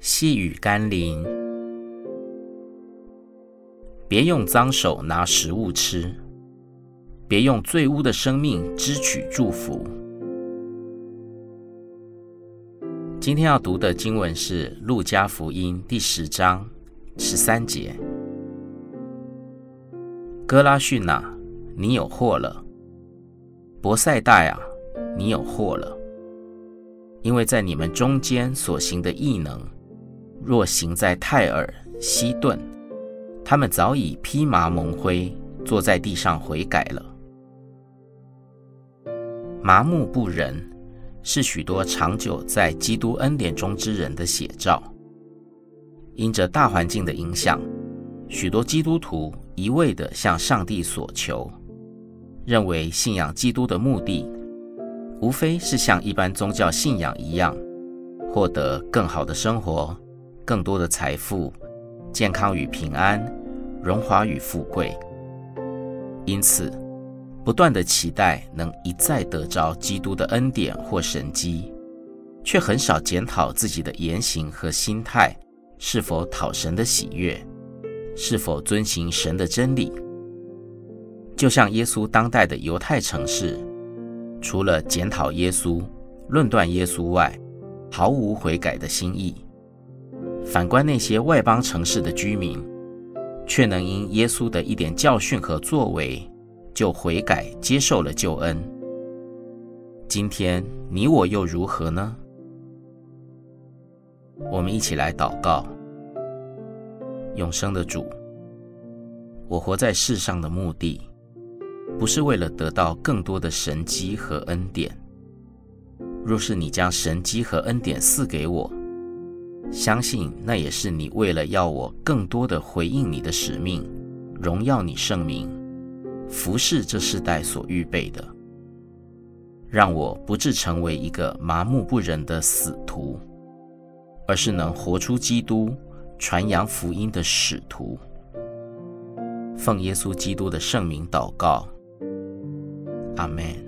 细雨甘霖，别用脏手拿食物吃，别用罪污的生命支取祝福。今天要读的经文是《路加福音》第十章十三节：“哥拉汛哪，你有祸了；伯赛大呀，你有祸了。因为在你们中间所行的异能，若行在泰尔、西顿，他们早已披麻蒙灰，坐在地上悔改了。麻木不仁。”是许多长久在基督恩典中之人的写照。因着大环境的影响，许多基督徒一味地向上帝所求，认为信仰基督的目的，无非是像一般宗教信仰一样，获得更好的生活、更多的财富、健康与平安、荣华与富贵。因此，不断的期待能一再得着基督的恩典或神迹，却很少检讨自己的言行和心态是否讨神的喜悦，是否遵行神的真理。就像耶稣当代的犹太城市，除了检讨耶稣、论断耶稣外，毫无悔改的心意。反观那些外邦城市的居民，却能因耶稣的一点教训和作为，就悔改，接受了救恩。今天你我又如何呢？我们一起来祷告。永生的主，我活在世上的目的，不是为了得到更多的神机和恩典。若是你将神机和恩典赐给我，相信那也是你为了要我更多的回应你的使命，荣耀你圣名。服侍这世代所预备的，让我不致成为一个麻木不仁的死徒，而是能活出基督、传扬福音的使徒。奉耶稣基督的圣名祷告，阿门。